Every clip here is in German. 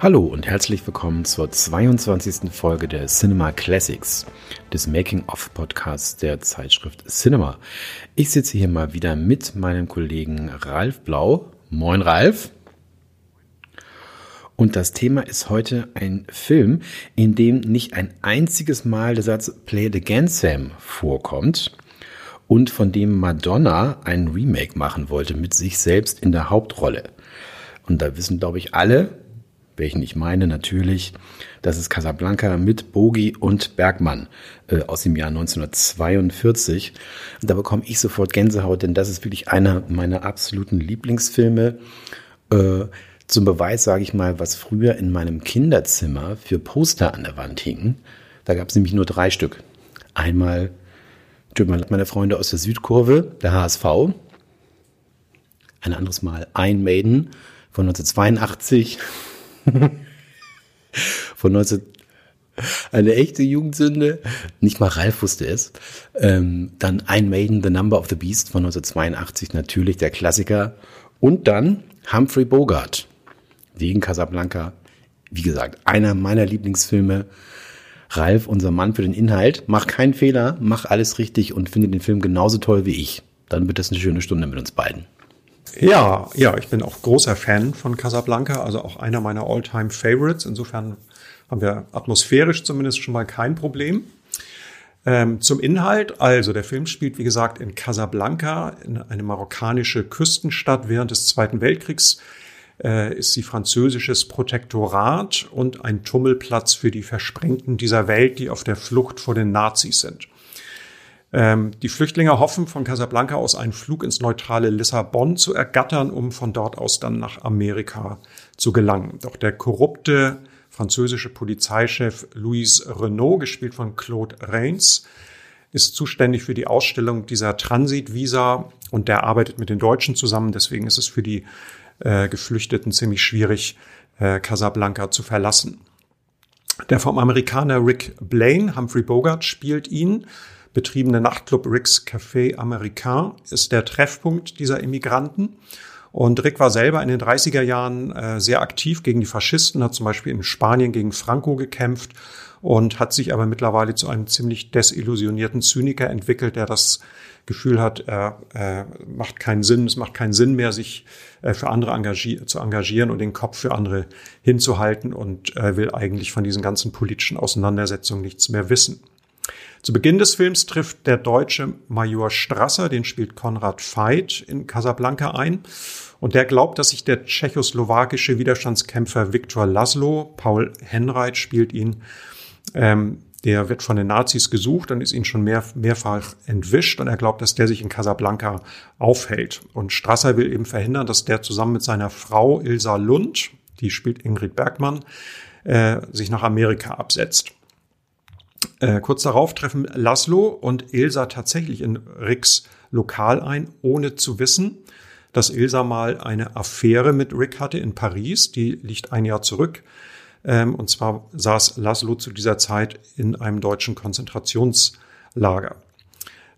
Hallo und herzlich willkommen zur 22. Folge der Cinema Classics, des Making-of-Podcasts der Zeitschrift Cinema. Ich sitze hier mal wieder mit meinem Kollegen Ralf Blau. Moin Ralf. Und das Thema ist heute ein Film, in dem nicht ein einziges Mal der Satz Play it again Sam vorkommt und von dem Madonna ein Remake machen wollte mit sich selbst in der Hauptrolle. Und da wissen, glaube ich, alle, welchen ich meine natürlich, das ist Casablanca mit Bogi und Bergmann äh, aus dem Jahr 1942. Und da bekomme ich sofort Gänsehaut, denn das ist wirklich einer meiner absoluten Lieblingsfilme. Äh, zum Beweis sage ich mal, was früher in meinem Kinderzimmer für Poster an der Wand hingen. Da gab es nämlich nur drei Stück. Einmal meine Freunde aus der Südkurve, der HSV. Ein anderes Mal Ein Maiden von 1982 von 19 eine echte Jugendsünde. Nicht mal Ralf wusste es. Ähm, dann Ein Maiden, The Number of the Beast von 1982, natürlich der Klassiker. Und dann Humphrey Bogart wegen Casablanca. Wie gesagt, einer meiner Lieblingsfilme. Ralf, unser Mann für den Inhalt, mach keinen Fehler, mach alles richtig und finde den Film genauso toll wie ich. Dann wird das eine schöne Stunde mit uns beiden. Ja, ja, ich bin auch großer Fan von Casablanca, also auch einer meiner All-Time Favorites. Insofern haben wir atmosphärisch zumindest schon mal kein Problem. Ähm, zum Inhalt, also der Film spielt wie gesagt in Casablanca, in eine marokkanische Küstenstadt während des Zweiten Weltkriegs. Äh, ist sie französisches Protektorat und ein Tummelplatz für die Versprengten dieser Welt, die auf der Flucht vor den Nazis sind. Ähm, die Flüchtlinge hoffen von Casablanca aus einen Flug ins neutrale Lissabon zu ergattern, um von dort aus dann nach Amerika zu gelangen. Doch der korrupte französische Polizeichef Louis Renault, gespielt von Claude Reins, ist zuständig für die Ausstellung dieser Transitvisa und der arbeitet mit den Deutschen zusammen. Deswegen ist es für die äh, Geflüchteten ziemlich schwierig, äh, Casablanca zu verlassen. Der vom Amerikaner Rick Blaine, Humphrey Bogart, spielt ihn betriebene Nachtclub Rick's Café Americain ist der Treffpunkt dieser Immigranten. Und Rick war selber in den 30er Jahren äh, sehr aktiv gegen die Faschisten, hat zum Beispiel in Spanien gegen Franco gekämpft und hat sich aber mittlerweile zu einem ziemlich desillusionierten Zyniker entwickelt, der das Gefühl hat, er äh, macht keinen Sinn, es macht keinen Sinn mehr, sich äh, für andere engagier zu engagieren und den Kopf für andere hinzuhalten und äh, will eigentlich von diesen ganzen politischen Auseinandersetzungen nichts mehr wissen. Zu Beginn des Films trifft der deutsche Major Strasser, den spielt Konrad Veit in Casablanca ein. Und der glaubt, dass sich der tschechoslowakische Widerstandskämpfer Viktor Laszlo, Paul Henreit spielt ihn, ähm, der wird von den Nazis gesucht und ist ihn schon mehr, mehrfach entwischt und er glaubt, dass der sich in Casablanca aufhält. Und Strasser will eben verhindern, dass der zusammen mit seiner Frau Ilsa Lund, die spielt Ingrid Bergmann, äh, sich nach Amerika absetzt. Äh, kurz darauf treffen Laszlo und Ilsa tatsächlich in Ricks Lokal ein, ohne zu wissen, dass Ilsa mal eine Affäre mit Rick hatte in Paris. Die liegt ein Jahr zurück. Ähm, und zwar saß Laszlo zu dieser Zeit in einem deutschen Konzentrationslager.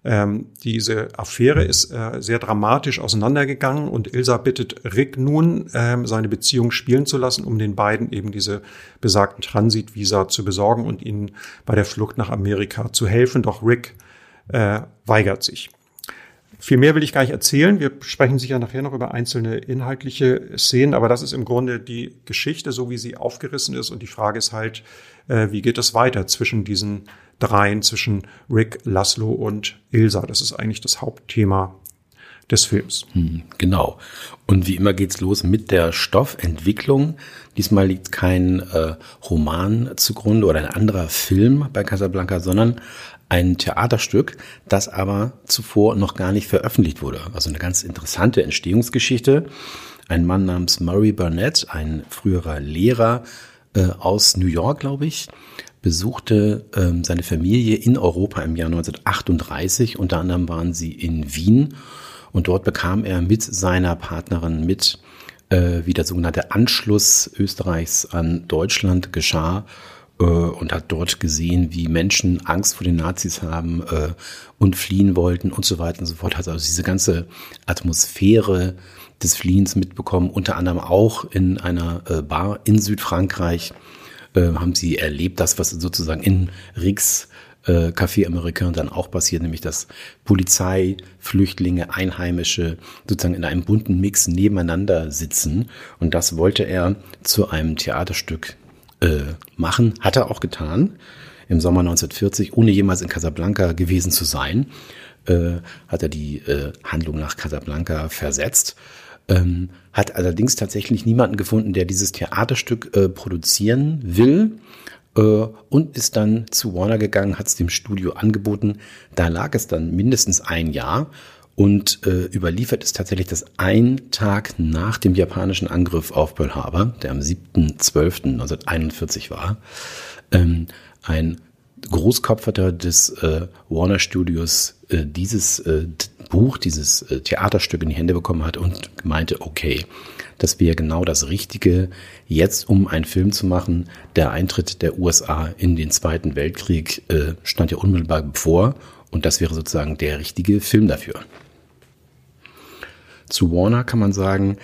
Ähm, diese Affäre ist äh, sehr dramatisch auseinandergegangen und Ilsa bittet Rick nun, ähm, seine Beziehung spielen zu lassen, um den beiden eben diese besagten Transitvisa zu besorgen und ihnen bei der Flucht nach Amerika zu helfen. Doch Rick äh, weigert sich. Viel mehr will ich gar nicht erzählen. Wir sprechen sicher nachher noch über einzelne inhaltliche Szenen, aber das ist im Grunde die Geschichte, so wie sie aufgerissen ist. Und die Frage ist halt, äh, wie geht es weiter zwischen diesen dreien zwischen Rick, Laszlo und Ilsa. Das ist eigentlich das Hauptthema des Films. Hm, genau. Und wie immer geht's los mit der Stoffentwicklung. Diesmal liegt kein äh, Roman zugrunde oder ein anderer Film bei Casablanca, sondern ein Theaterstück, das aber zuvor noch gar nicht veröffentlicht wurde. Also eine ganz interessante Entstehungsgeschichte. Ein Mann namens Murray Burnett, ein früherer Lehrer äh, aus New York, glaube ich, besuchte ähm, seine Familie in Europa im Jahr 1938. Unter anderem waren sie in Wien und dort bekam er mit seiner Partnerin mit, äh, wie der sogenannte Anschluss Österreichs an Deutschland geschah äh, und hat dort gesehen, wie Menschen Angst vor den Nazis haben äh, und fliehen wollten und so weiter und so fort. Hat also diese ganze Atmosphäre des Fliehens mitbekommen, unter anderem auch in einer äh, Bar in Südfrankreich äh, haben sie erlebt, das, was sozusagen in Rix äh, Café Americain dann auch passiert, nämlich dass Polizei, Flüchtlinge, Einheimische sozusagen in einem bunten Mix nebeneinander sitzen. Und das wollte er zu einem Theaterstück äh, machen, hat er auch getan im Sommer 1940, ohne jemals in Casablanca gewesen zu sein, äh, hat er die äh, Handlung nach Casablanca versetzt. Ähm, hat allerdings tatsächlich niemanden gefunden, der dieses Theaterstück äh, produzieren will äh, und ist dann zu Warner gegangen, hat es dem Studio angeboten. Da lag es dann mindestens ein Jahr und äh, überliefert ist tatsächlich, dass ein Tag nach dem japanischen Angriff auf Pearl Harbor, der am 7.12.1941 war, ähm, ein Großkopferter des äh, Warner Studios äh, dieses äh, Buch, dieses äh, Theaterstück in die Hände bekommen hat und meinte, okay, das wäre genau das Richtige, jetzt um einen Film zu machen. Der Eintritt der USA in den Zweiten Weltkrieg äh, stand ja unmittelbar bevor und das wäre sozusagen der richtige Film dafür. Zu Warner kann man sagen,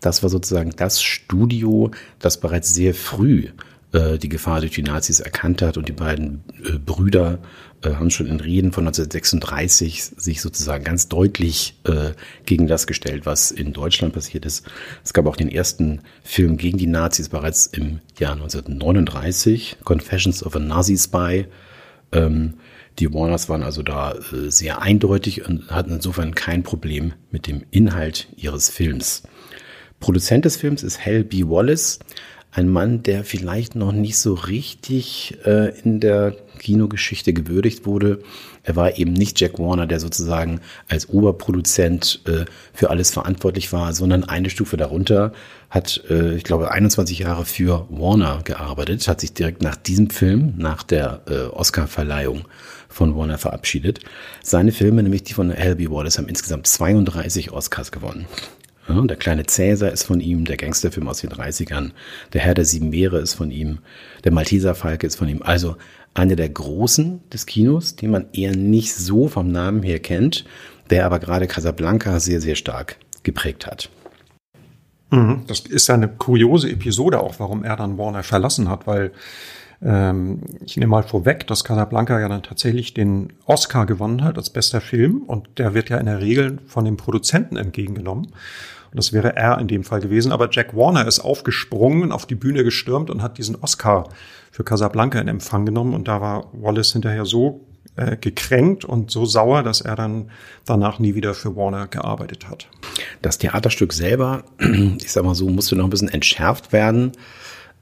das war sozusagen das Studio, das bereits sehr früh äh, die Gefahr durch die Nazis erkannt hat und die beiden äh, Brüder äh, haben schon in Reden von 1936 sich sozusagen ganz deutlich äh, gegen das gestellt, was in Deutschland passiert ist. Es gab auch den ersten Film gegen die Nazis bereits im Jahr 1939, Confessions of a Nazi Spy. Ähm, die Warners waren also da äh, sehr eindeutig und hatten insofern kein Problem mit dem Inhalt ihres Films. Produzent des Films ist Hal B. Wallace, ein Mann, der vielleicht noch nicht so richtig äh, in der Kinogeschichte gewürdigt wurde. Er war eben nicht Jack Warner, der sozusagen als Oberproduzent äh, für alles verantwortlich war, sondern eine Stufe darunter hat, äh, ich glaube, 21 Jahre für Warner gearbeitet, hat sich direkt nach diesem Film, nach der äh, Oscar-Verleihung von Warner verabschiedet. Seine Filme, nämlich die von L.B. Wallace, haben insgesamt 32 Oscars gewonnen. Ja, der kleine Cäsar ist von ihm, der Gangsterfilm aus den 30ern, der Herr der Sieben Meere ist von ihm, der Malteser Falke ist von ihm. Also einer der Großen des Kinos, den man eher nicht so vom Namen her kennt, der aber gerade Casablanca sehr, sehr stark geprägt hat. Mhm. Das ist ja eine kuriose Episode auch, warum er dann Warner verlassen hat, weil ähm, ich nehme mal vorweg, dass Casablanca ja dann tatsächlich den Oscar gewonnen hat als bester Film und der wird ja in der Regel von dem Produzenten entgegengenommen. Und das wäre er in dem Fall gewesen. Aber Jack Warner ist aufgesprungen, auf die Bühne gestürmt und hat diesen Oscar für Casablanca in Empfang genommen. Und da war Wallace hinterher so äh, gekränkt und so sauer, dass er dann danach nie wieder für Warner gearbeitet hat. Das Theaterstück selber, ich sag mal so, musste noch ein bisschen entschärft werden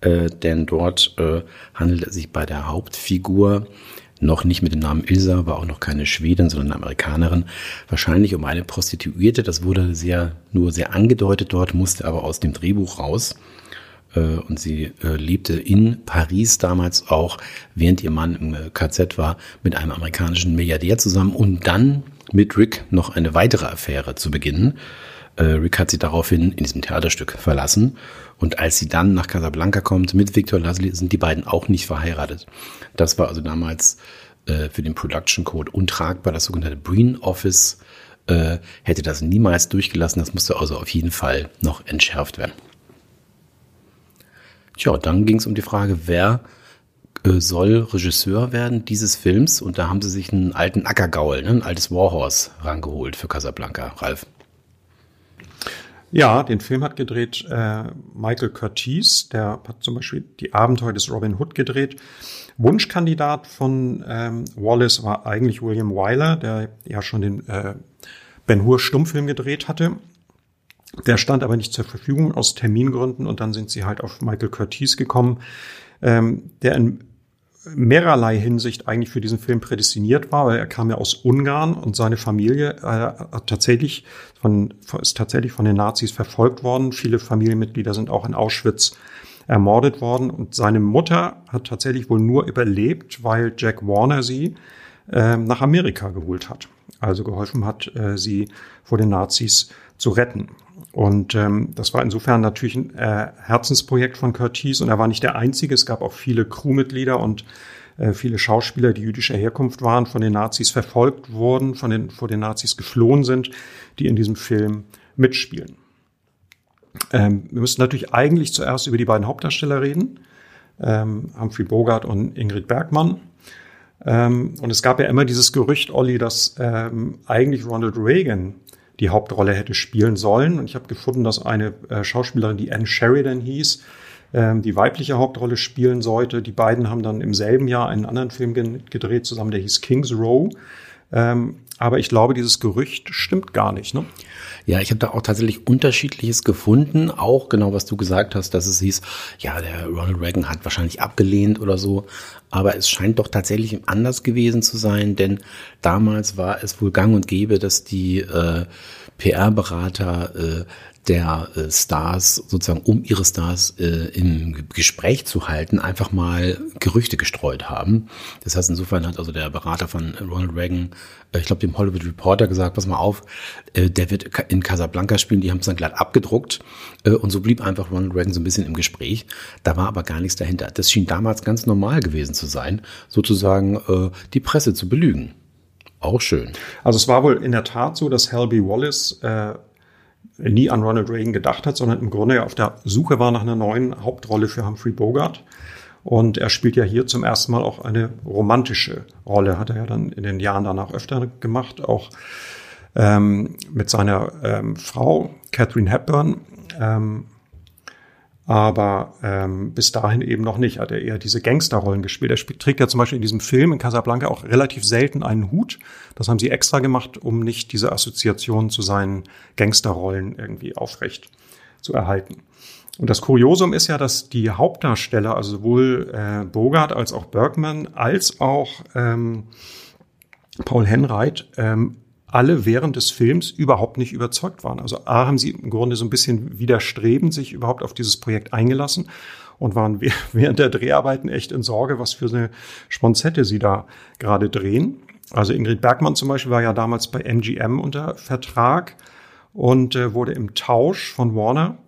äh, denn dort äh, handelt es sich bei der Hauptfigur noch nicht mit dem Namen Ilsa, war auch noch keine Schwedin, sondern eine Amerikanerin, wahrscheinlich um eine Prostituierte. Das wurde sehr, nur sehr angedeutet dort, musste aber aus dem Drehbuch raus. Äh, und sie äh, lebte in Paris damals auch, während ihr Mann im äh, KZ war, mit einem amerikanischen Milliardär zusammen und dann mit Rick noch eine weitere Affäre zu beginnen. Rick hat sie daraufhin in diesem Theaterstück verlassen und als sie dann nach Casablanca kommt mit Victor Laszlo, sind die beiden auch nicht verheiratet. Das war also damals äh, für den Production Code untragbar. Das sogenannte Breen Office äh, hätte das niemals durchgelassen. Das musste also auf jeden Fall noch entschärft werden. Tja, dann ging es um die Frage, wer äh, soll Regisseur werden dieses Films? Und da haben sie sich einen alten Ackergaul, ne, ein altes Warhorse rangeholt für Casablanca, Ralf. Ja, den Film hat gedreht äh, Michael Curtiz, der hat zum Beispiel die Abenteuer des Robin Hood gedreht. Wunschkandidat von ähm, Wallace war eigentlich William Wyler, der ja schon den äh, Ben Hur Stummfilm gedreht hatte. Der stand aber nicht zur Verfügung aus Termingründen und dann sind sie halt auf Michael Curtiz gekommen, ähm, der in mehrerlei Hinsicht eigentlich für diesen Film prädestiniert war, weil er kam ja aus Ungarn und seine Familie äh, tatsächlich von, ist tatsächlich von den Nazis verfolgt worden. Viele Familienmitglieder sind auch in Auschwitz ermordet worden und seine Mutter hat tatsächlich wohl nur überlebt, weil Jack Warner sie äh, nach Amerika geholt hat. Also geholfen hat, äh, sie vor den Nazis zu retten. Und ähm, das war insofern natürlich ein äh, Herzensprojekt von Curtis und er war nicht der Einzige. Es gab auch viele Crewmitglieder und äh, viele Schauspieler, die jüdischer Herkunft waren, von den Nazis verfolgt wurden, von den, vor den Nazis geflohen sind, die in diesem Film mitspielen. Ähm, wir müssen natürlich eigentlich zuerst über die beiden Hauptdarsteller reden, ähm, Humphrey Bogart und Ingrid Bergmann. Ähm, und es gab ja immer dieses Gerücht, Olli, dass ähm, eigentlich Ronald Reagan die Hauptrolle hätte spielen sollen. Und ich habe gefunden, dass eine äh, Schauspielerin, die Anne Sheridan hieß, ähm, die weibliche Hauptrolle spielen sollte. Die beiden haben dann im selben Jahr einen anderen Film gedreht zusammen, der hieß King's Row. Ähm, aber ich glaube, dieses Gerücht stimmt gar nicht. Ne? Ja, ich habe da auch tatsächlich unterschiedliches gefunden. Auch genau, was du gesagt hast, dass es hieß, ja, der Ronald Reagan hat wahrscheinlich abgelehnt oder so. Aber es scheint doch tatsächlich anders gewesen zu sein, denn damals war es wohl gang und gäbe, dass die äh, PR-Berater äh, der äh, Stars sozusagen, um ihre Stars äh, im Gespräch zu halten, einfach mal Gerüchte gestreut haben. Das heißt, insofern hat also der Berater von Ronald Reagan, äh, ich glaube dem Hollywood Reporter gesagt, pass mal auf, äh, der wird in Casablanca spielen, die haben es dann glatt abgedruckt äh, und so blieb einfach Ronald Reagan so ein bisschen im Gespräch. Da war aber gar nichts dahinter. Das schien damals ganz normal gewesen zu sein, sozusagen die Presse zu belügen. Auch schön. Also es war wohl in der Tat so, dass Helby Wallace äh, nie an Ronald Reagan gedacht hat, sondern im Grunde auf der Suche war nach einer neuen Hauptrolle für Humphrey Bogart. Und er spielt ja hier zum ersten Mal auch eine romantische Rolle, hat er ja dann in den Jahren danach öfter gemacht, auch ähm, mit seiner ähm, Frau Catherine Hepburn. Ähm, aber ähm, bis dahin eben noch nicht. Hat er eher diese Gangsterrollen gespielt. Er trägt ja zum Beispiel in diesem Film in Casablanca auch relativ selten einen Hut. Das haben sie extra gemacht, um nicht diese Assoziation zu seinen Gangsterrollen irgendwie aufrecht zu erhalten. Und das Kuriosum ist ja, dass die Hauptdarsteller, also sowohl äh, Bogart als auch Bergman, als auch ähm, Paul Henreit, ähm, alle während des Films überhaupt nicht überzeugt waren. Also A haben sie im Grunde so ein bisschen widerstrebend sich überhaupt auf dieses Projekt eingelassen und waren während der Dreharbeiten echt in Sorge, was für eine Sponzette sie da gerade drehen. Also Ingrid Bergmann zum Beispiel war ja damals bei MGM unter Vertrag und äh, wurde im Tausch von Warner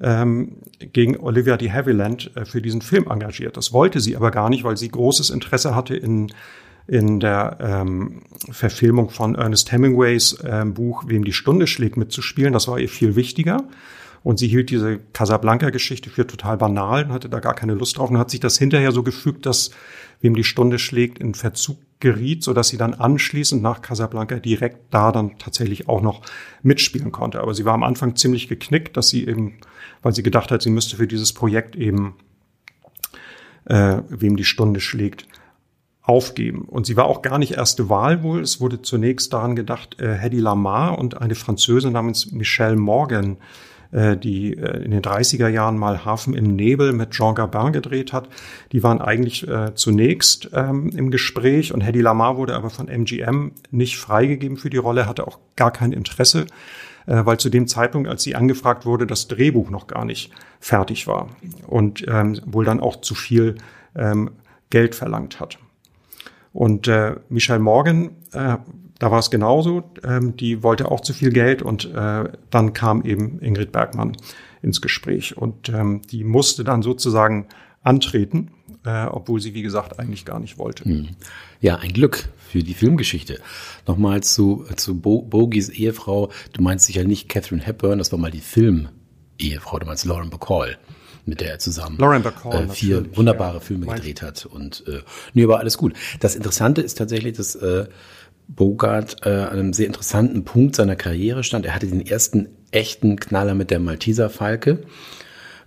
ähm, gegen Olivia de Havilland äh, für diesen Film engagiert. Das wollte sie aber gar nicht, weil sie großes Interesse hatte in in der ähm, Verfilmung von Ernest Hemingways ähm, Buch Wem die Stunde schlägt mitzuspielen. Das war ihr viel wichtiger. Und sie hielt diese Casablanca-Geschichte für total banal und hatte da gar keine Lust drauf und hat sich das hinterher so gefügt, dass Wem die Stunde schlägt in Verzug geriet, so dass sie dann anschließend nach Casablanca direkt da dann tatsächlich auch noch mitspielen konnte. Aber sie war am Anfang ziemlich geknickt, dass sie eben, weil sie gedacht hat, sie müsste für dieses Projekt eben äh, Wem die Stunde schlägt aufgeben. Und sie war auch gar nicht erste Wahl wohl. Es wurde zunächst daran gedacht, äh, Hedy Lamar und eine Französin namens Michelle Morgan, äh, die äh, in den 30er Jahren mal Hafen im Nebel mit Jean Gabin gedreht hat, die waren eigentlich äh, zunächst ähm, im Gespräch und Hedy Lamar wurde aber von MGM nicht freigegeben für die Rolle, hatte auch gar kein Interesse, äh, weil zu dem Zeitpunkt, als sie angefragt wurde, das Drehbuch noch gar nicht fertig war und ähm, wohl dann auch zu viel ähm, Geld verlangt hat. Und äh, Michelle Morgan, äh, da war es genauso, ähm, die wollte auch zu viel Geld und äh, dann kam eben Ingrid Bergmann ins Gespräch und ähm, die musste dann sozusagen antreten, äh, obwohl sie, wie gesagt, eigentlich gar nicht wollte. Hm. Ja, ein Glück für die Filmgeschichte. Nochmal zu, zu Bo Bogies Ehefrau. Du meinst sicher nicht Catherine Hepburn, das war mal die Film-Ehefrau, du meinst Lauren Bacall mit der er zusammen Bacall, äh, vier wunderbare ja. Filme gedreht hat. Und äh, nee, aber alles gut. Das Interessante ist tatsächlich, dass äh, Bogart äh, an einem sehr interessanten Punkt seiner Karriere stand. Er hatte den ersten echten Knaller mit der Malteser Falke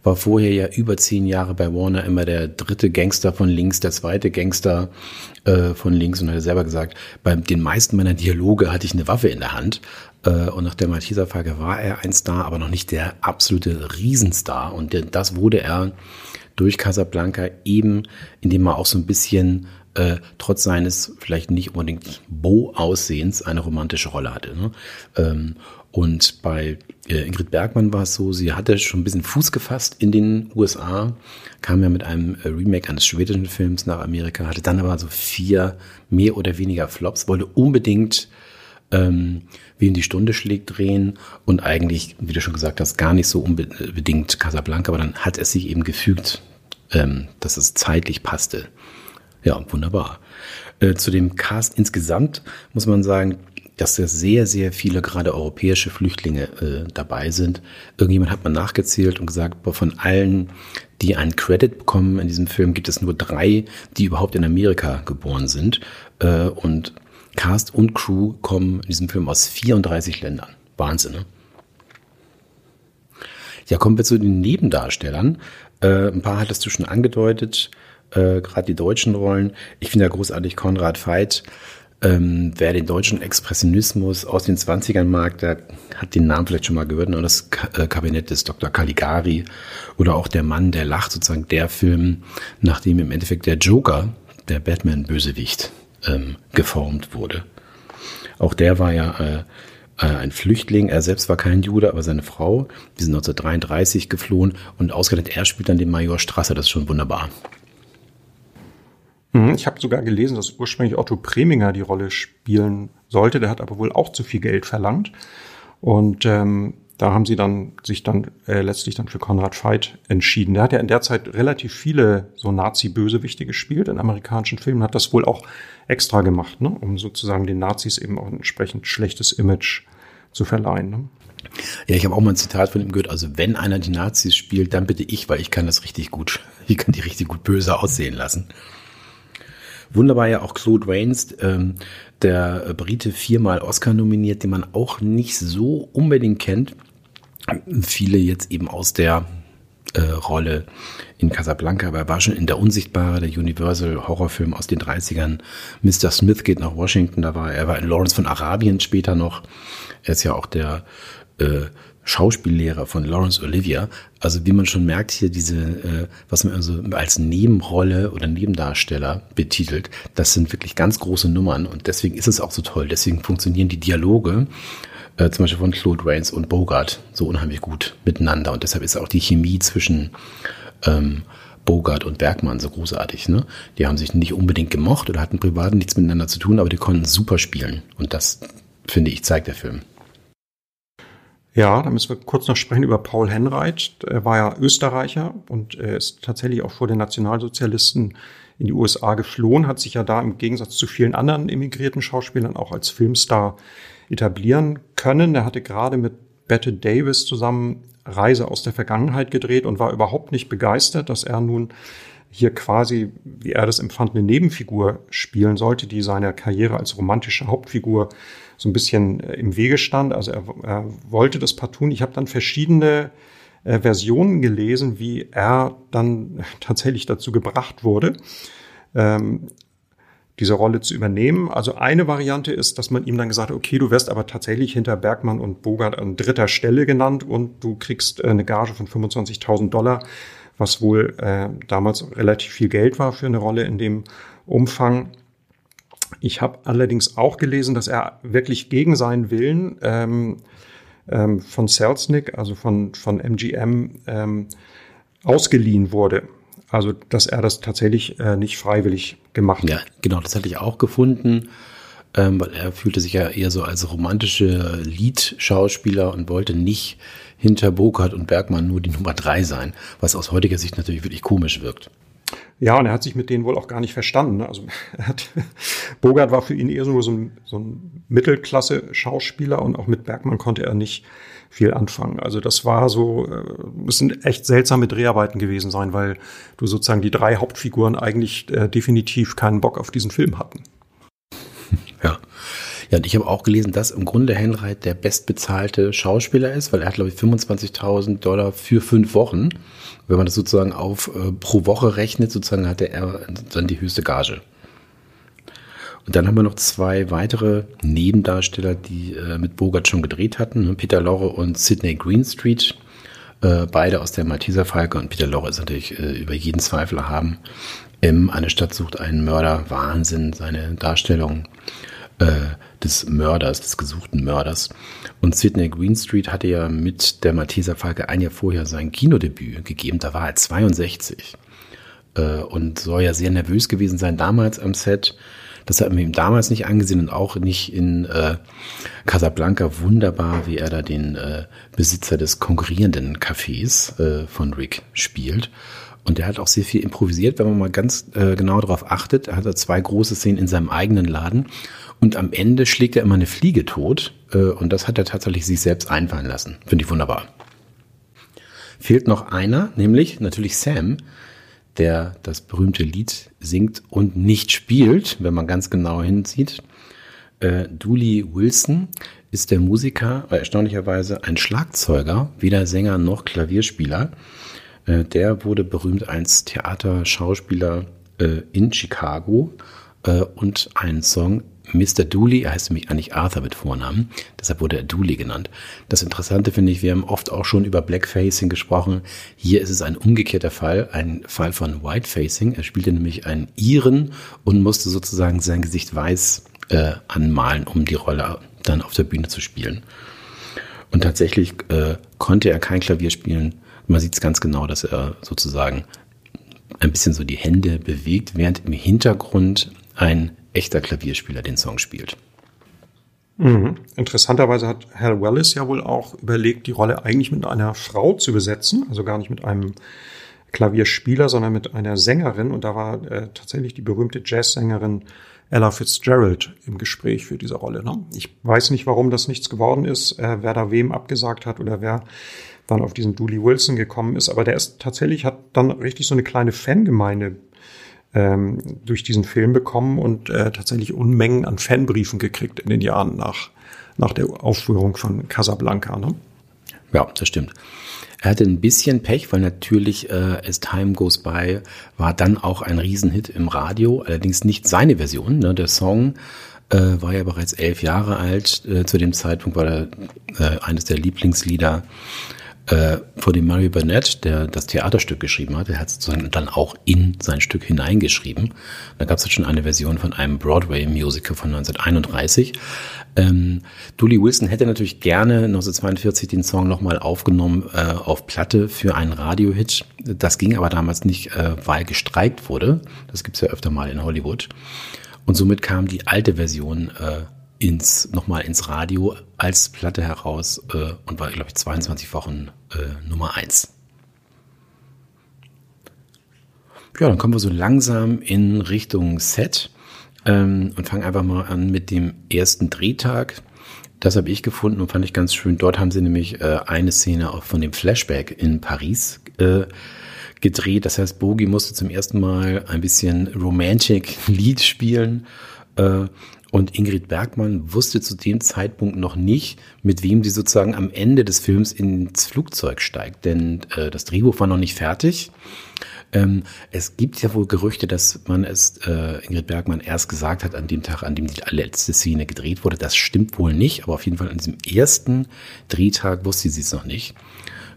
war vorher ja über zehn Jahre bei Warner immer der dritte Gangster von links, der zweite Gangster äh, von links und hat selber gesagt, bei den meisten meiner Dialoge hatte ich eine Waffe in der Hand. Äh, und nach der Malteser Frage war er ein Star, aber noch nicht der absolute Riesenstar. Und das wurde er durch Casablanca eben, indem er auch so ein bisschen äh, trotz seines vielleicht nicht unbedingt Bo-Aussehens eine romantische Rolle hatte. Ne? Ähm, und bei äh, Ingrid Bergmann war es so, sie hatte schon ein bisschen Fuß gefasst in den USA, kam ja mit einem äh, Remake eines schwedischen Films nach Amerika, hatte dann aber so vier mehr oder weniger Flops, wollte unbedingt ähm, wie in die Stunde schlägt drehen und eigentlich, wie du schon gesagt hast, gar nicht so unbedingt Casablanca, aber dann hat es sich eben gefügt, ähm, dass es zeitlich passte. Ja, wunderbar. Äh, zu dem Cast insgesamt muss man sagen, dass da sehr, sehr viele gerade europäische Flüchtlinge äh, dabei sind. Irgendjemand hat mal nachgezählt und gesagt, von allen, die einen Credit bekommen in diesem Film, gibt es nur drei, die überhaupt in Amerika geboren sind. Äh, und Cast und Crew kommen in diesem Film aus 34 Ländern. Wahnsinn, ne? Ja, kommen wir zu den Nebendarstellern. Äh, ein paar hattest du schon angedeutet, äh, gerade die deutschen Rollen. Ich finde ja großartig Konrad Veit. Ähm, wer den deutschen Expressionismus aus den 20ern mag, der hat den Namen vielleicht schon mal gehört, und ne? das äh, Kabinett des Dr. Caligari oder auch Der Mann, der lacht, sozusagen der Film, nachdem im Endeffekt der Joker, der Batman-Bösewicht, ähm, geformt wurde. Auch der war ja äh, äh, ein Flüchtling. Er selbst war kein Jude, aber seine Frau. Die sind 1933 geflohen und ausgerechnet er spielt dann den Major Strasser. Das ist schon wunderbar. Mhm, ich habe sogar gelesen, dass ursprünglich Otto Preminger die Rolle spielen sollte. Der hat aber wohl auch zu viel Geld verlangt. Und ähm, da haben sie dann sich dann äh, letztlich dann für Konrad Veit entschieden. Der hat ja in der Zeit relativ viele so Nazi-Bösewichte gespielt in amerikanischen Filmen, hat das wohl auch extra gemacht, ne? um sozusagen den Nazis eben auch ein entsprechend schlechtes Image zu verleihen. Ne? Ja, ich habe auch mal ein Zitat von ihm gehört. Also wenn einer die Nazis spielt, dann bitte ich, weil ich kann das richtig gut, ich kann die richtig gut böse aussehen lassen. Wunderbar ja auch Claude Rains, ähm, der Brite viermal Oscar nominiert, den man auch nicht so unbedingt kennt. Viele jetzt eben aus der äh, Rolle in Casablanca, aber er war schon in Der Unsichtbare, der Universal Horrorfilm aus den 30ern. Mr. Smith geht nach Washington, da war er, er war in Lawrence von Arabien später noch. Er ist ja auch der äh, Schauspiellehrer von Laurence Olivier. Also wie man schon merkt hier diese, äh, was man also als Nebenrolle oder Nebendarsteller betitelt, das sind wirklich ganz große Nummern und deswegen ist es auch so toll. Deswegen funktionieren die Dialoge äh, zum Beispiel von Claude Rains und Bogart so unheimlich gut miteinander und deshalb ist auch die Chemie zwischen ähm, Bogart und Bergmann so großartig. Ne? Die haben sich nicht unbedingt gemocht oder hatten privat nichts miteinander zu tun, aber die konnten super spielen und das finde ich zeigt der Film. Ja, da müssen wir kurz noch sprechen über Paul Henreit. Er war ja Österreicher und er ist tatsächlich auch vor den Nationalsozialisten in die USA geflohen, hat sich ja da im Gegensatz zu vielen anderen emigrierten Schauspielern auch als Filmstar etablieren können. Er hatte gerade mit Bette Davis zusammen Reise aus der Vergangenheit gedreht und war überhaupt nicht begeistert, dass er nun hier quasi, wie er das empfand, eine Nebenfigur spielen sollte, die seiner Karriere als romantische Hauptfigur so ein bisschen äh, im Wege stand. Also er, er wollte das partout. Ich habe dann verschiedene äh, Versionen gelesen, wie er dann tatsächlich dazu gebracht wurde, ähm, diese Rolle zu übernehmen. Also eine Variante ist, dass man ihm dann gesagt hat, okay, du wirst aber tatsächlich hinter Bergmann und Bogart an dritter Stelle genannt und du kriegst äh, eine Gage von 25.000 Dollar, was wohl äh, damals relativ viel Geld war für eine Rolle in dem Umfang. Ich habe allerdings auch gelesen, dass er wirklich gegen seinen Willen ähm, ähm, von Selznick, also von, von MGM, ähm, ausgeliehen wurde. Also, dass er das tatsächlich äh, nicht freiwillig gemacht hat. Ja, genau, das hatte ich auch gefunden, ähm, weil er fühlte sich ja eher so als romantische Liedschauspieler und wollte nicht hinter Bogart und Bergmann nur die Nummer drei sein, was aus heutiger Sicht natürlich wirklich komisch wirkt. Ja, und er hat sich mit denen wohl auch gar nicht verstanden. Ne? Also er hat, Bogart war für ihn eher so ein, so ein Mittelklasse-Schauspieler und auch mit Bergmann konnte er nicht viel anfangen. Also das war so, äh, es sind echt seltsame Dreharbeiten gewesen sein, weil du sozusagen die drei Hauptfiguren eigentlich äh, definitiv keinen Bock auf diesen Film hatten. Ja. Und ich habe auch gelesen, dass im Grunde Henreit der bestbezahlte Schauspieler ist, weil er hat, glaube ich, 25.000 Dollar für fünf Wochen. Wenn man das sozusagen auf äh, pro Woche rechnet, sozusagen hatte er dann die höchste Gage. Und dann haben wir noch zwei weitere Nebendarsteller, die äh, mit Bogart schon gedreht hatten. Ne? Peter Lorre und Sidney Greenstreet. Äh, beide aus der Malteser Falke. Und Peter Lorre ist natürlich äh, über jeden Zweifel erhaben. M, eine Stadt sucht einen Mörder. Wahnsinn, seine Darstellung äh, des Mörders, des gesuchten Mörders. Und Sidney Greenstreet hatte ja mit der Malteser Falke ein Jahr vorher sein Kinodebüt gegeben. Da war er 62 äh, und soll ja sehr nervös gewesen sein damals am Set. Das hat man ihm damals nicht angesehen und auch nicht in äh, Casablanca. Wunderbar, wie er da den äh, Besitzer des konkurrierenden Cafés äh, von Rick spielt. Und der hat auch sehr viel improvisiert, wenn man mal ganz äh, genau darauf achtet. Er hat zwei große Szenen in seinem eigenen Laden. Und am Ende schlägt er immer eine Fliege tot. Äh, und das hat er tatsächlich sich selbst einfallen lassen. Finde ich wunderbar. Fehlt noch einer, nämlich natürlich Sam, der das berühmte Lied singt und nicht spielt, wenn man ganz genau hinsieht. Äh, Dooley Wilson ist der Musiker, äh, erstaunlicherweise ein Schlagzeuger, weder Sänger noch Klavierspieler. Äh, der wurde berühmt als Theaterschauspieler in Chicago und ein Song Mr. Dooley, er heißt nämlich eigentlich Arthur mit Vornamen, deshalb wurde er Dooley genannt. Das Interessante finde ich, wir haben oft auch schon über Blackfacing gesprochen. Hier ist es ein umgekehrter Fall, ein Fall von Whitefacing. Er spielte nämlich einen Iren und musste sozusagen sein Gesicht weiß äh, anmalen, um die Rolle dann auf der Bühne zu spielen. Und tatsächlich äh, konnte er kein Klavier spielen. Man sieht es ganz genau, dass er sozusagen ein bisschen so die Hände bewegt, während im Hintergrund ein echter Klavierspieler den Song spielt. Mhm. Interessanterweise hat Hal Wallis ja wohl auch überlegt, die Rolle eigentlich mit einer Frau zu besetzen, also gar nicht mit einem Klavierspieler, sondern mit einer Sängerin. Und da war äh, tatsächlich die berühmte Jazzsängerin Ella Fitzgerald im Gespräch für diese Rolle. Ne? Ich weiß nicht, warum das nichts geworden ist, äh, wer da wem abgesagt hat oder wer dann auf diesen Dooley Wilson gekommen ist. Aber der ist tatsächlich, hat dann richtig so eine kleine Fangemeinde ähm, durch diesen Film bekommen und äh, tatsächlich Unmengen an Fanbriefen gekriegt in den Jahren nach, nach der Aufführung von Casablanca. Ne? Ja, das stimmt. Er hatte ein bisschen Pech, weil natürlich äh, As Time Goes By war dann auch ein Riesenhit im Radio, allerdings nicht seine Version. Ne? Der Song äh, war ja bereits elf Jahre alt. Äh, zu dem Zeitpunkt war er äh, eines der Lieblingslieder äh, vor dem Murray Burnett, der das Theaterstück geschrieben hat, der hat sozusagen dann auch in sein Stück hineingeschrieben. Da gab es schon eine Version von einem Broadway-Musical von 1931. Ähm, Dooley Wilson hätte natürlich gerne 1942 den Song nochmal aufgenommen äh, auf Platte für einen Radiohit. Das ging aber damals nicht, äh, weil gestreikt wurde. Das gibt's ja öfter mal in Hollywood. Und somit kam die alte Version äh, ins nochmal ins Radio als Platte heraus äh, und war, glaube ich, 22 Wochen äh, Nummer eins. Ja, dann kommen wir so langsam in Richtung Set ähm, und fangen einfach mal an mit dem ersten Drehtag. Das habe ich gefunden und fand ich ganz schön. Dort haben sie nämlich äh, eine Szene auch von dem Flashback in Paris äh, gedreht. Das heißt, Bogi musste zum ersten Mal ein bisschen Romantic Lied spielen. Äh, und Ingrid Bergmann wusste zu dem Zeitpunkt noch nicht, mit wem sie sozusagen am Ende des Films ins Flugzeug steigt. Denn äh, das Drehbuch war noch nicht fertig. Ähm, es gibt ja wohl Gerüchte, dass man es äh, Ingrid Bergmann erst gesagt hat an dem Tag, an dem die letzte Szene gedreht wurde. Das stimmt wohl nicht, aber auf jeden Fall an diesem ersten Drehtag wusste sie es noch nicht.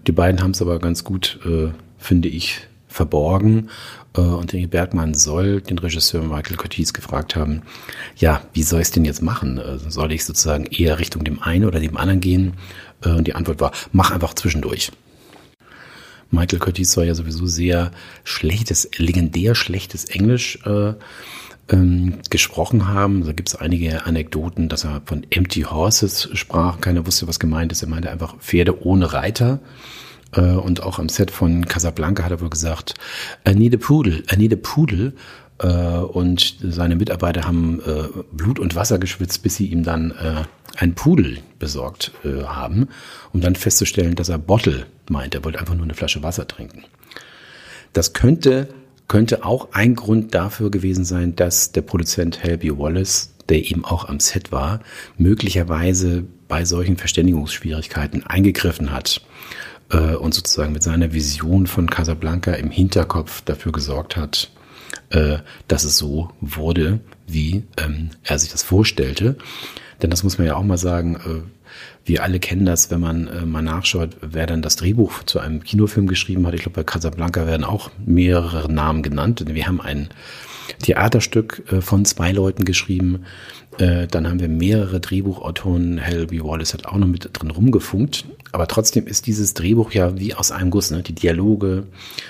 Die beiden haben es aber ganz gut, äh, finde ich, verborgen. Äh, und Ingrid Bergmann soll den Regisseur Michael Curtiz gefragt haben, ja, wie soll ich es denn jetzt machen? Äh, soll ich sozusagen eher Richtung dem einen oder dem anderen gehen? Äh, und die Antwort war, mach einfach zwischendurch. Michael Curtiz soll ja sowieso sehr schlechtes, legendär schlechtes Englisch äh, ähm, gesprochen haben. Da gibt es einige Anekdoten, dass er von Empty Horses sprach. Keiner wusste, was gemeint ist. Er meinte einfach Pferde ohne Reiter. Äh, und auch am Set von Casablanca hat er wohl gesagt, I need a poodle, I need a poodle. Äh, und seine Mitarbeiter haben äh, Blut und Wasser geschwitzt, bis sie ihm dann ein Pudel besorgt haben, um dann festzustellen, dass er Bottle meint. Er wollte einfach nur eine Flasche Wasser trinken. Das könnte, könnte auch ein Grund dafür gewesen sein, dass der Produzent Helby Wallace, der eben auch am Set war, möglicherweise bei solchen Verständigungsschwierigkeiten eingegriffen hat äh, und sozusagen mit seiner Vision von Casablanca im Hinterkopf dafür gesorgt hat, äh, dass es so wurde, wie ähm, er sich das vorstellte. Denn das muss man ja auch mal sagen, äh, wir alle kennen das, wenn man äh, mal nachschaut, wer dann das Drehbuch zu einem Kinofilm geschrieben hat. Ich glaube, bei Casablanca werden auch mehrere Namen genannt. Wir haben ein Theaterstück äh, von zwei Leuten geschrieben. Äh, dann haben wir mehrere Drehbuchautoren. Helby Wallace hat auch noch mit drin rumgefunkt. Aber trotzdem ist dieses Drehbuch ja wie aus einem Guss. Ne? Die Dialoge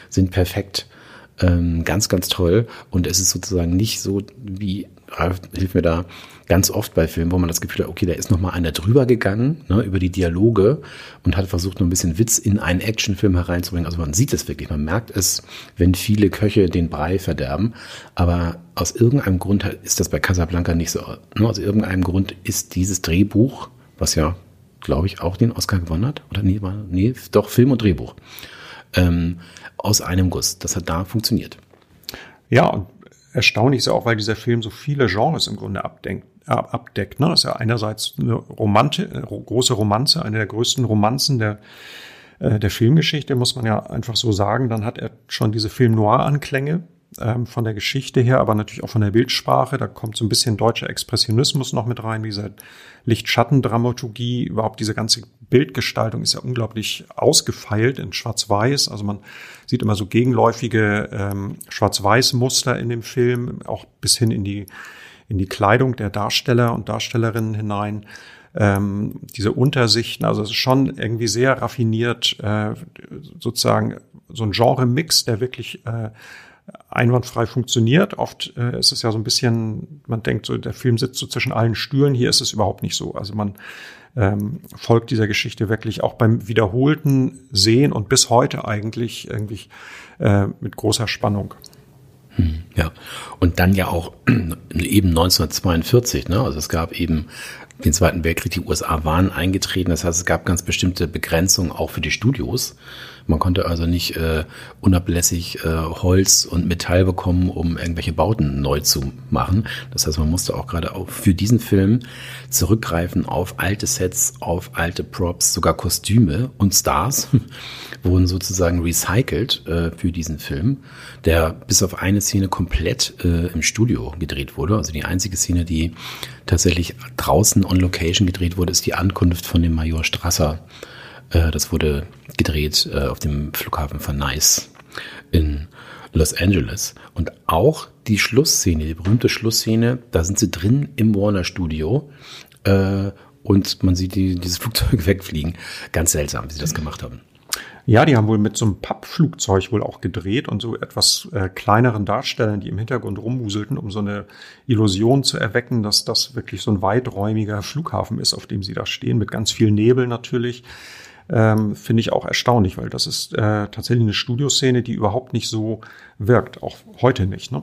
sind perfekt. Ähm, ganz, ganz toll. Und es ist sozusagen nicht so wie, Ralf, hilf mir da, ganz oft bei Filmen, wo man das Gefühl hat, okay, da ist noch mal einer drüber gegangen, ne, über die Dialoge und hat versucht, noch ein bisschen Witz in einen Actionfilm hereinzubringen. Also man sieht es wirklich, man merkt es, wenn viele Köche den Brei verderben. Aber aus irgendeinem Grund ist das bei Casablanca nicht so. Ne? Aus irgendeinem Grund ist dieses Drehbuch, was ja, glaube ich, auch den Oscar gewonnen hat, oder nee, war, nee, doch Film und Drehbuch, ähm, aus einem Guss. Das hat da funktioniert. Ja, und erstaunlich ist ja auch, weil dieser Film so viele Genres im Grunde abdenkt, abdeckt. Ne? Das ist ja einerseits eine Romante, große Romanze, eine der größten Romanzen der, äh, der Filmgeschichte, muss man ja einfach so sagen. Dann hat er schon diese Film-Noir-Anklänge ähm, von der Geschichte her, aber natürlich auch von der Bildsprache. Da kommt so ein bisschen deutscher Expressionismus noch mit rein, diese Licht-Schatten-Dramaturgie, überhaupt diese ganze Bildgestaltung ist ja unglaublich ausgefeilt in Schwarz-Weiß. Also man sieht immer so gegenläufige ähm, Schwarz-Weiß-Muster in dem Film, auch bis hin in die in die Kleidung der Darsteller und Darstellerinnen hinein. Ähm, diese Untersichten, also es ist schon irgendwie sehr raffiniert, äh, sozusagen so ein Genre-Mix, der wirklich äh, einwandfrei funktioniert. Oft äh, ist es ja so ein bisschen, man denkt so, der Film sitzt so zwischen allen Stühlen. Hier ist es überhaupt nicht so. Also man ähm, folgt dieser Geschichte wirklich auch beim wiederholten Sehen und bis heute eigentlich irgendwie äh, mit großer Spannung. Hm, ja, und dann ja auch eben 1942, ne? Also es gab eben den Zweiten Weltkrieg, die USA waren eingetreten, das heißt, es gab ganz bestimmte Begrenzungen auch für die Studios. Man konnte also nicht äh, unablässig äh, Holz und Metall bekommen, um irgendwelche Bauten neu zu machen. Das heißt, man musste auch gerade auch für diesen Film zurückgreifen auf alte Sets, auf alte Props, sogar Kostüme und Stars wurden sozusagen recycelt äh, für diesen Film, der bis auf eine Szene komplett äh, im Studio gedreht wurde. Also die einzige Szene, die tatsächlich draußen on Location gedreht wurde, ist die Ankunft von dem Major Strasser äh, das wurde gedreht äh, auf dem Flughafen von Nice in Los Angeles. Und auch die Schlussszene, die berühmte Schlussszene, da sind sie drin im Warner Studio äh, und man sieht die, dieses Flugzeug wegfliegen. Ganz seltsam, wie sie das gemacht haben. Ja, die haben wohl mit so einem Pappflugzeug wohl auch gedreht und so etwas äh, kleineren Darstellern, die im Hintergrund rummuselten, um so eine Illusion zu erwecken, dass das wirklich so ein weiträumiger Flughafen ist, auf dem sie da stehen, mit ganz viel Nebel natürlich ähm, finde ich auch erstaunlich, weil das ist äh, tatsächlich eine Studioszene, die überhaupt nicht so wirkt, auch heute nicht. Ne?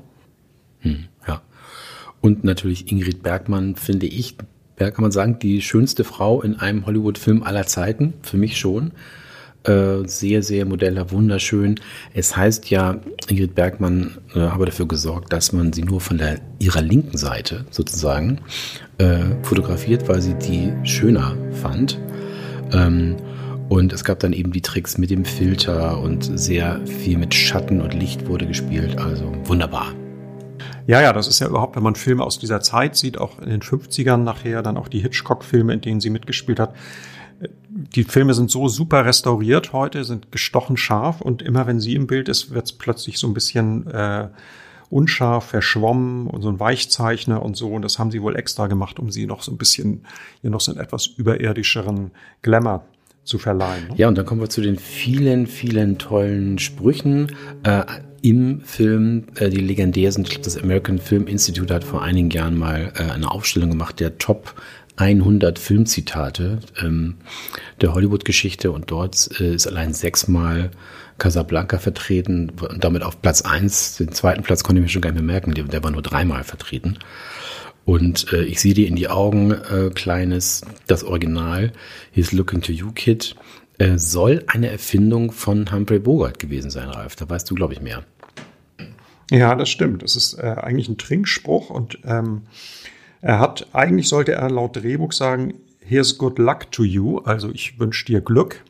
Hm, ja. Und natürlich Ingrid Bergmann, finde ich, ja, kann man sagen, die schönste Frau in einem Hollywood-Film aller Zeiten, für mich schon. Äh, sehr, sehr modeller, wunderschön. Es heißt ja, Ingrid Bergmann äh, habe dafür gesorgt, dass man sie nur von der, ihrer linken Seite sozusagen äh, fotografiert, weil sie die schöner fand. Ähm, und es gab dann eben die Tricks mit dem Filter und sehr viel mit Schatten und Licht wurde gespielt. Also wunderbar. Ja, ja, das ist ja überhaupt, wenn man Filme aus dieser Zeit sieht, auch in den 50ern nachher, dann auch die Hitchcock-Filme, in denen sie mitgespielt hat. Die Filme sind so super restauriert heute, sind gestochen scharf und immer wenn sie im Bild ist, wird es plötzlich so ein bisschen äh, unscharf, verschwommen und so ein Weichzeichner und so. Und das haben sie wohl extra gemacht, um sie noch so ein bisschen, ihr noch so einen etwas überirdischeren Glamour zu verleihen. Ne? Ja, und dann kommen wir zu den vielen, vielen tollen Sprüchen äh, im Film, äh, die legendär sind. Ich glaube, das American Film Institute hat vor einigen Jahren mal äh, eine Aufstellung gemacht der Top 100 Filmzitate ähm, der Hollywood-Geschichte und dort äh, ist allein sechsmal Casablanca vertreten und damit auf Platz eins. Den zweiten Platz konnte ich mir schon gar nicht mehr merken, der, der war nur dreimal vertreten. Und äh, ich sehe dir in die Augen, äh, kleines, das Original, He's Looking to You Kid, äh, soll eine Erfindung von Humphrey Bogart gewesen sein, Ralf. Da weißt du, glaube ich, mehr. Ja, das stimmt. Das ist äh, eigentlich ein Trinkspruch und ähm, er hat, eigentlich sollte er laut Drehbuch sagen, Here's good luck to you, also ich wünsche dir Glück.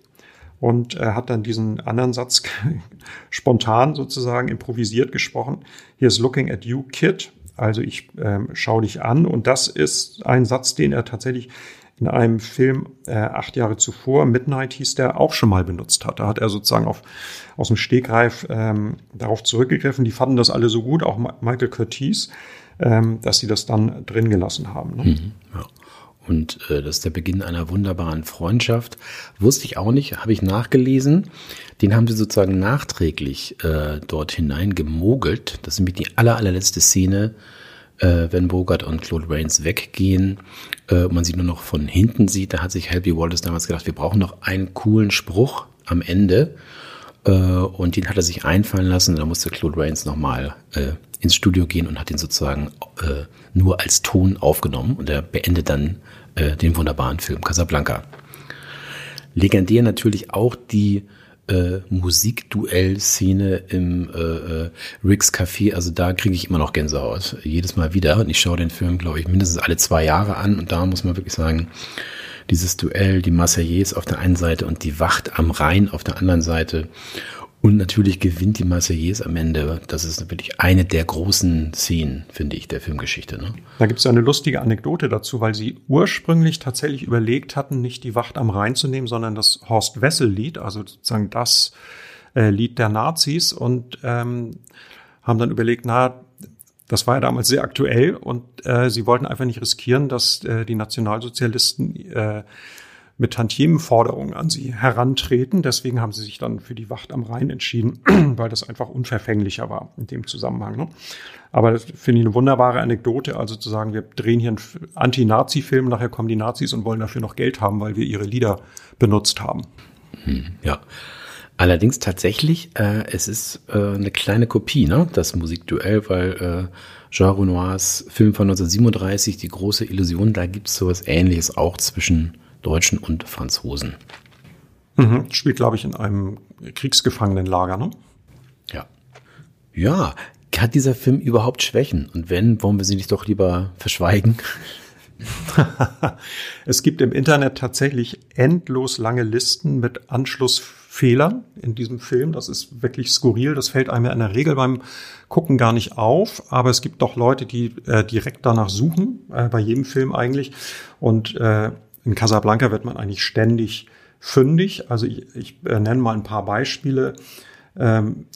Und er hat dann diesen anderen Satz spontan sozusagen improvisiert gesprochen. Here's looking at you, kid. Also ich ähm, schaue dich an. Und das ist ein Satz, den er tatsächlich in einem Film äh, acht Jahre zuvor, Midnight hieß der, auch schon mal benutzt hat. Da hat er sozusagen auf, aus dem Stegreif ähm, darauf zurückgegriffen. Die fanden das alle so gut, auch Michael Curtis, ähm, dass sie das dann drin gelassen haben. Ne? Mhm, ja. Und äh, das ist der Beginn einer wunderbaren Freundschaft. Wusste ich auch nicht, habe ich nachgelesen. Den haben sie sozusagen nachträglich äh, dort hinein gemogelt. Das ist nämlich die aller, allerletzte Szene, äh, wenn Bogart und Claude Rains weggehen äh, und man sie nur noch von hinten sieht. Da hat sich Helby Wallace damals gedacht, wir brauchen noch einen coolen Spruch am Ende. Äh, und den hat er sich einfallen lassen. Da musste Claude Rains nochmal äh, ins Studio gehen und hat ihn sozusagen äh, nur als Ton aufgenommen. Und er beendet dann äh, den wunderbaren Film Casablanca. Legendär natürlich auch die äh, Musikduell-Szene im äh, äh, Ricks Café. Also da kriege ich immer noch Gänsehaut. Jedes Mal wieder. Und ich schaue den Film, glaube ich, mindestens alle zwei Jahre an. Und da muss man wirklich sagen, dieses Duell, die Marseillaise auf der einen Seite und die Wacht am Rhein auf der anderen Seite. Und natürlich gewinnt die Marseillaise am Ende. Das ist wirklich eine der großen Szenen, finde ich, der Filmgeschichte. Ne? Da gibt es eine lustige Anekdote dazu, weil sie ursprünglich tatsächlich überlegt hatten, nicht die Wacht am Rhein zu nehmen, sondern das Horst Wessel-Lied, also sozusagen das äh, Lied der Nazis und ähm, haben dann überlegt, na, das war ja damals sehr aktuell und äh, sie wollten einfach nicht riskieren, dass äh, die Nationalsozialisten äh, mit Tantiemenforderungen an sie herantreten. Deswegen haben sie sich dann für die Wacht am Rhein entschieden, weil das einfach unverfänglicher war in dem Zusammenhang. Ne? Aber das finde ich eine wunderbare Anekdote, also zu sagen, wir drehen hier einen Anti-Nazi-Film, nachher kommen die Nazis und wollen dafür noch Geld haben, weil wir ihre Lieder benutzt haben. Hm, ja. Allerdings tatsächlich, äh, es ist äh, eine kleine Kopie, ne? das Musikduell, weil äh, Jean Renoirs Film von 1937, Die große Illusion, da gibt es sowas ähnliches auch zwischen Deutschen und Franzosen. Mhm. Spielt, glaube ich, in einem Kriegsgefangenenlager, ne? Ja. Ja, hat dieser Film überhaupt Schwächen? Und wenn, wollen wir sie nicht doch lieber verschweigen? es gibt im Internet tatsächlich endlos lange Listen mit Anschlussfehlern in diesem Film. Das ist wirklich skurril. Das fällt einem ja in der Regel beim Gucken gar nicht auf. Aber es gibt doch Leute, die äh, direkt danach suchen, äh, bei jedem Film eigentlich. Und äh, in Casablanca wird man eigentlich ständig fündig. Also ich, ich äh, nenne mal ein paar Beispiele. Ähm,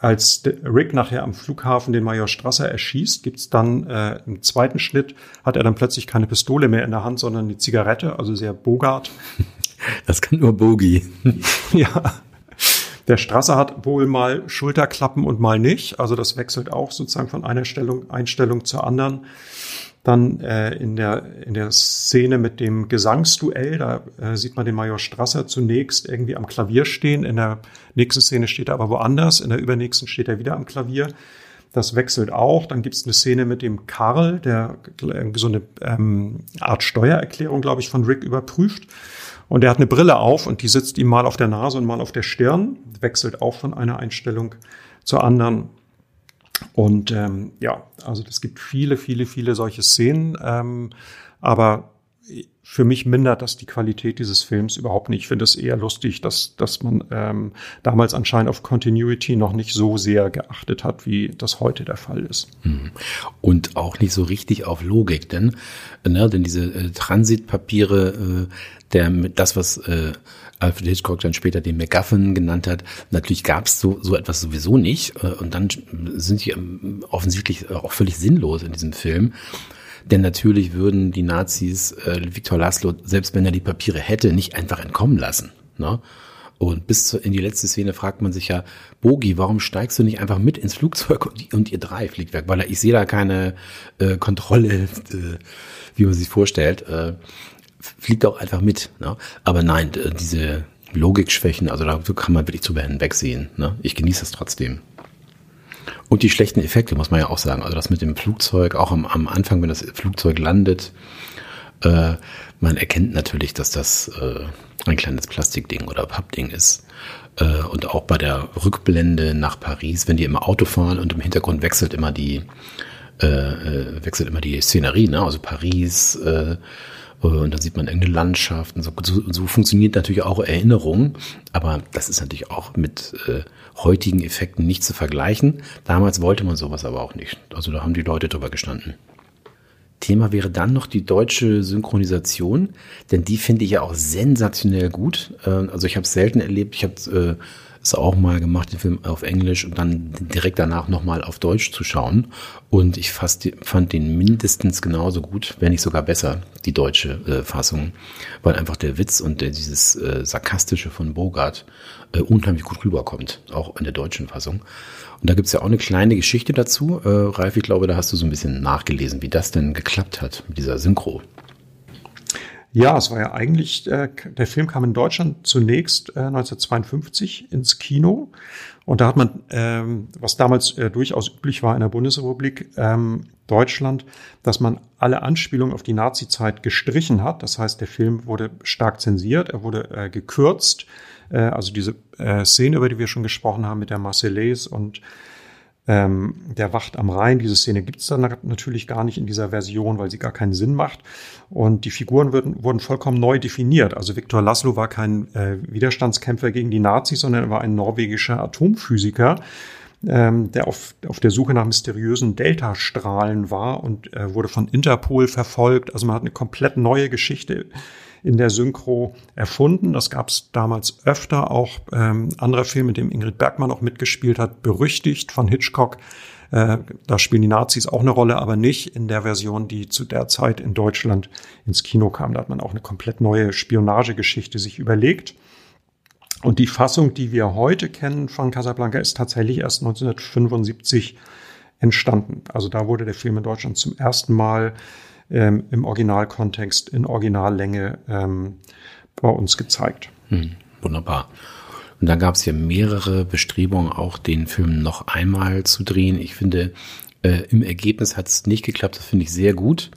als Rick nachher am Flughafen den Major Strasser erschießt, gibt's dann äh, im zweiten Schnitt, hat er dann plötzlich keine Pistole mehr in der Hand, sondern eine Zigarette, also sehr Bogart. Das kann nur Bogi. ja. Der Strasser hat wohl mal Schulterklappen und mal nicht. Also das wechselt auch sozusagen von einer Stellung, Einstellung zur anderen. Dann äh, in, der, in der Szene mit dem Gesangsduell, da äh, sieht man den Major Strasser zunächst irgendwie am Klavier stehen. In der nächsten Szene steht er aber woanders. In der übernächsten steht er wieder am Klavier. Das wechselt auch. Dann gibt es eine Szene mit dem Karl, der so eine ähm, Art Steuererklärung, glaube ich, von Rick überprüft. Und er hat eine Brille auf und die sitzt ihm mal auf der Nase und mal auf der Stirn. Wechselt auch von einer Einstellung zur anderen. Und ähm, ja, also es gibt viele, viele, viele solche Szenen, ähm, aber für mich mindert das die Qualität dieses Films überhaupt nicht. Ich finde es eher lustig, dass, dass man ähm, damals anscheinend auf Continuity noch nicht so sehr geachtet hat, wie das heute der Fall ist. Hm. Und auch nicht so richtig auf Logik, denn, ne, denn diese äh, Transitpapiere, äh, der, das, was äh, Alfred Hitchcock dann später den MacGuffin genannt hat. Natürlich gab es so, so etwas sowieso nicht. Äh, und dann sind die ähm, offensichtlich auch völlig sinnlos in diesem Film. Denn natürlich würden die Nazis äh, Viktor Laszlo, selbst wenn er die Papiere hätte, nicht einfach entkommen lassen. Ne? Und bis in die letzte Szene fragt man sich ja, Bogi, warum steigst du nicht einfach mit ins Flugzeug und, und ihr drei fliegt weg? Weil ich sehe da keine äh, Kontrolle, äh, wie man sich vorstellt. Äh, fliegt auch einfach mit. Ne? Aber nein, diese Logikschwächen, also da kann man wirklich drüber hinwegsehen. Ne? Ich genieße es trotzdem. Und die schlechten Effekte, muss man ja auch sagen. Also das mit dem Flugzeug, auch am, am Anfang, wenn das Flugzeug landet, äh, man erkennt natürlich, dass das äh, ein kleines Plastikding oder Pappding ist. Äh, und auch bei der Rückblende nach Paris, wenn die im Auto fahren und im Hintergrund wechselt immer die, äh, äh wechselt immer die Szenerie, ne? also Paris, äh, und dann sieht man irgendeine Landschaft und so, so, so funktioniert natürlich auch Erinnerung, aber das ist natürlich auch mit äh, heutigen Effekten nicht zu vergleichen. Damals wollte man sowas aber auch nicht. Also da haben die Leute drüber gestanden. Thema wäre dann noch die deutsche Synchronisation, denn die finde ich ja auch sensationell gut. Äh, also ich habe es selten erlebt. Ich habe ist auch mal gemacht, den Film auf Englisch und dann direkt danach nochmal auf Deutsch zu schauen. Und ich fast, fand den mindestens genauso gut, wenn nicht sogar besser, die deutsche äh, Fassung, weil einfach der Witz und der, dieses äh, Sarkastische von Bogart äh, unheimlich gut rüberkommt, auch in der deutschen Fassung. Und da gibt's ja auch eine kleine Geschichte dazu. Äh, Ralf, ich glaube, da hast du so ein bisschen nachgelesen, wie das denn geklappt hat mit dieser Synchro. Ja, es war ja eigentlich, äh, der Film kam in Deutschland zunächst äh, 1952 ins Kino. Und da hat man, ähm, was damals äh, durchaus üblich war in der Bundesrepublik ähm, Deutschland, dass man alle Anspielungen auf die Nazi-Zeit gestrichen hat. Das heißt, der Film wurde stark zensiert, er wurde äh, gekürzt. Äh, also diese äh, Szene, über die wir schon gesprochen haben mit der Marseillaise und ähm, der Wacht am Rhein. Diese Szene gibt es dann natürlich gar nicht in dieser Version, weil sie gar keinen Sinn macht. Und die Figuren wurden, wurden vollkommen neu definiert. Also Viktor Laszlo war kein äh, Widerstandskämpfer gegen die Nazis, sondern er war ein norwegischer Atomphysiker, ähm, der auf, auf der Suche nach mysteriösen Deltastrahlen war und äh, wurde von Interpol verfolgt. Also man hat eine komplett neue Geschichte in der Synchro erfunden. Das gab es damals öfter. Auch ähm, anderer Film, mit dem Ingrid Bergmann auch mitgespielt hat, berüchtigt von Hitchcock. Äh, da spielen die Nazis auch eine Rolle, aber nicht in der Version, die zu der Zeit in Deutschland ins Kino kam. Da hat man auch eine komplett neue Spionagegeschichte sich überlegt. Und die Fassung, die wir heute kennen von Casablanca, ist tatsächlich erst 1975 entstanden. Also da wurde der Film in Deutschland zum ersten Mal ähm, im Originalkontext, in Originallänge ähm, bei uns gezeigt. Hm, wunderbar. Und dann gab es ja mehrere Bestrebungen, auch den Film noch einmal zu drehen. Ich finde, äh, im Ergebnis hat es nicht geklappt. Das finde ich sehr gut.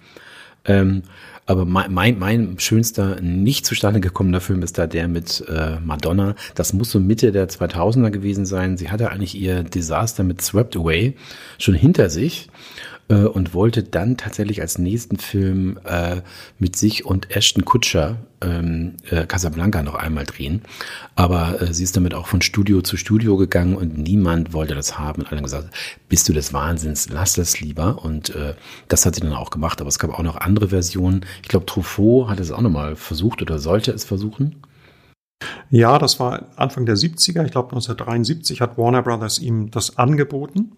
Ähm, aber mein, mein, mein schönster nicht zustande gekommener Film ist da der mit äh, Madonna. Das muss so Mitte der 2000er gewesen sein. Sie hatte eigentlich ihr Desaster mit Swept Away schon hinter sich äh, und wollte dann tatsächlich als nächsten Film äh, mit sich und Ashton Kutscher ähm, äh, Casablanca noch einmal drehen. Aber äh, sie ist damit auch von Studio zu Studio gegangen und niemand wollte das haben. Und alle haben gesagt, bist du des Wahnsinns, lass das lieber. Und äh, das hat sie dann auch gemacht. Aber es gab auch noch andere Versionen. Ich glaube, Truffaut hat es auch nochmal versucht oder sollte es versuchen. Ja, das war Anfang der 70er. Ich glaube, 1973 hat Warner Brothers ihm das angeboten.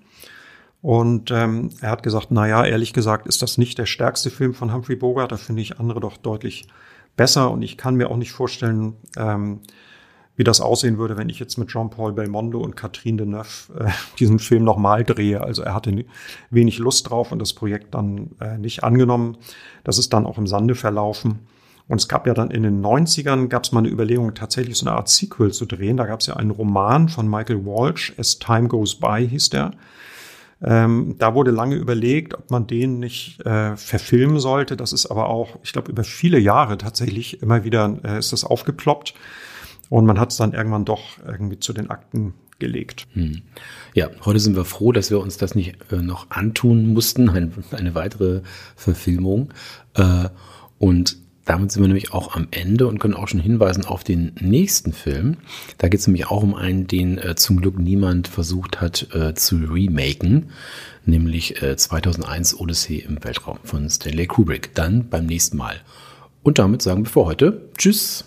Und ähm, er hat gesagt, na ja, ehrlich gesagt ist das nicht der stärkste Film von Humphrey Bogart. Da finde ich andere doch deutlich besser. Und ich kann mir auch nicht vorstellen, ähm, wie das aussehen würde, wenn ich jetzt mit Jean-Paul Belmondo und Catherine Deneuve äh, diesen Film nochmal drehe. Also er hatte wenig Lust drauf und das Projekt dann äh, nicht angenommen. Das ist dann auch im Sande verlaufen. Und es gab ja dann in den 90ern gab es mal eine Überlegung, tatsächlich so eine Art Sequel zu drehen. Da gab es ja einen Roman von Michael Walsh, As Time Goes By hieß der. Ähm, da wurde lange überlegt, ob man den nicht äh, verfilmen sollte. Das ist aber auch, ich glaube, über viele Jahre tatsächlich immer wieder äh, ist das aufgeploppt. Und man hat es dann irgendwann doch irgendwie zu den Akten gelegt. Hm. Ja, heute sind wir froh, dass wir uns das nicht äh, noch antun mussten, ein, eine weitere Verfilmung. Äh, und damit sind wir nämlich auch am Ende und können auch schon hinweisen auf den nächsten Film. Da geht es nämlich auch um einen, den äh, zum Glück niemand versucht hat äh, zu remaken, nämlich äh, 2001 Odyssey im Weltraum von Stanley Kubrick. Dann beim nächsten Mal. Und damit sagen wir für heute Tschüss.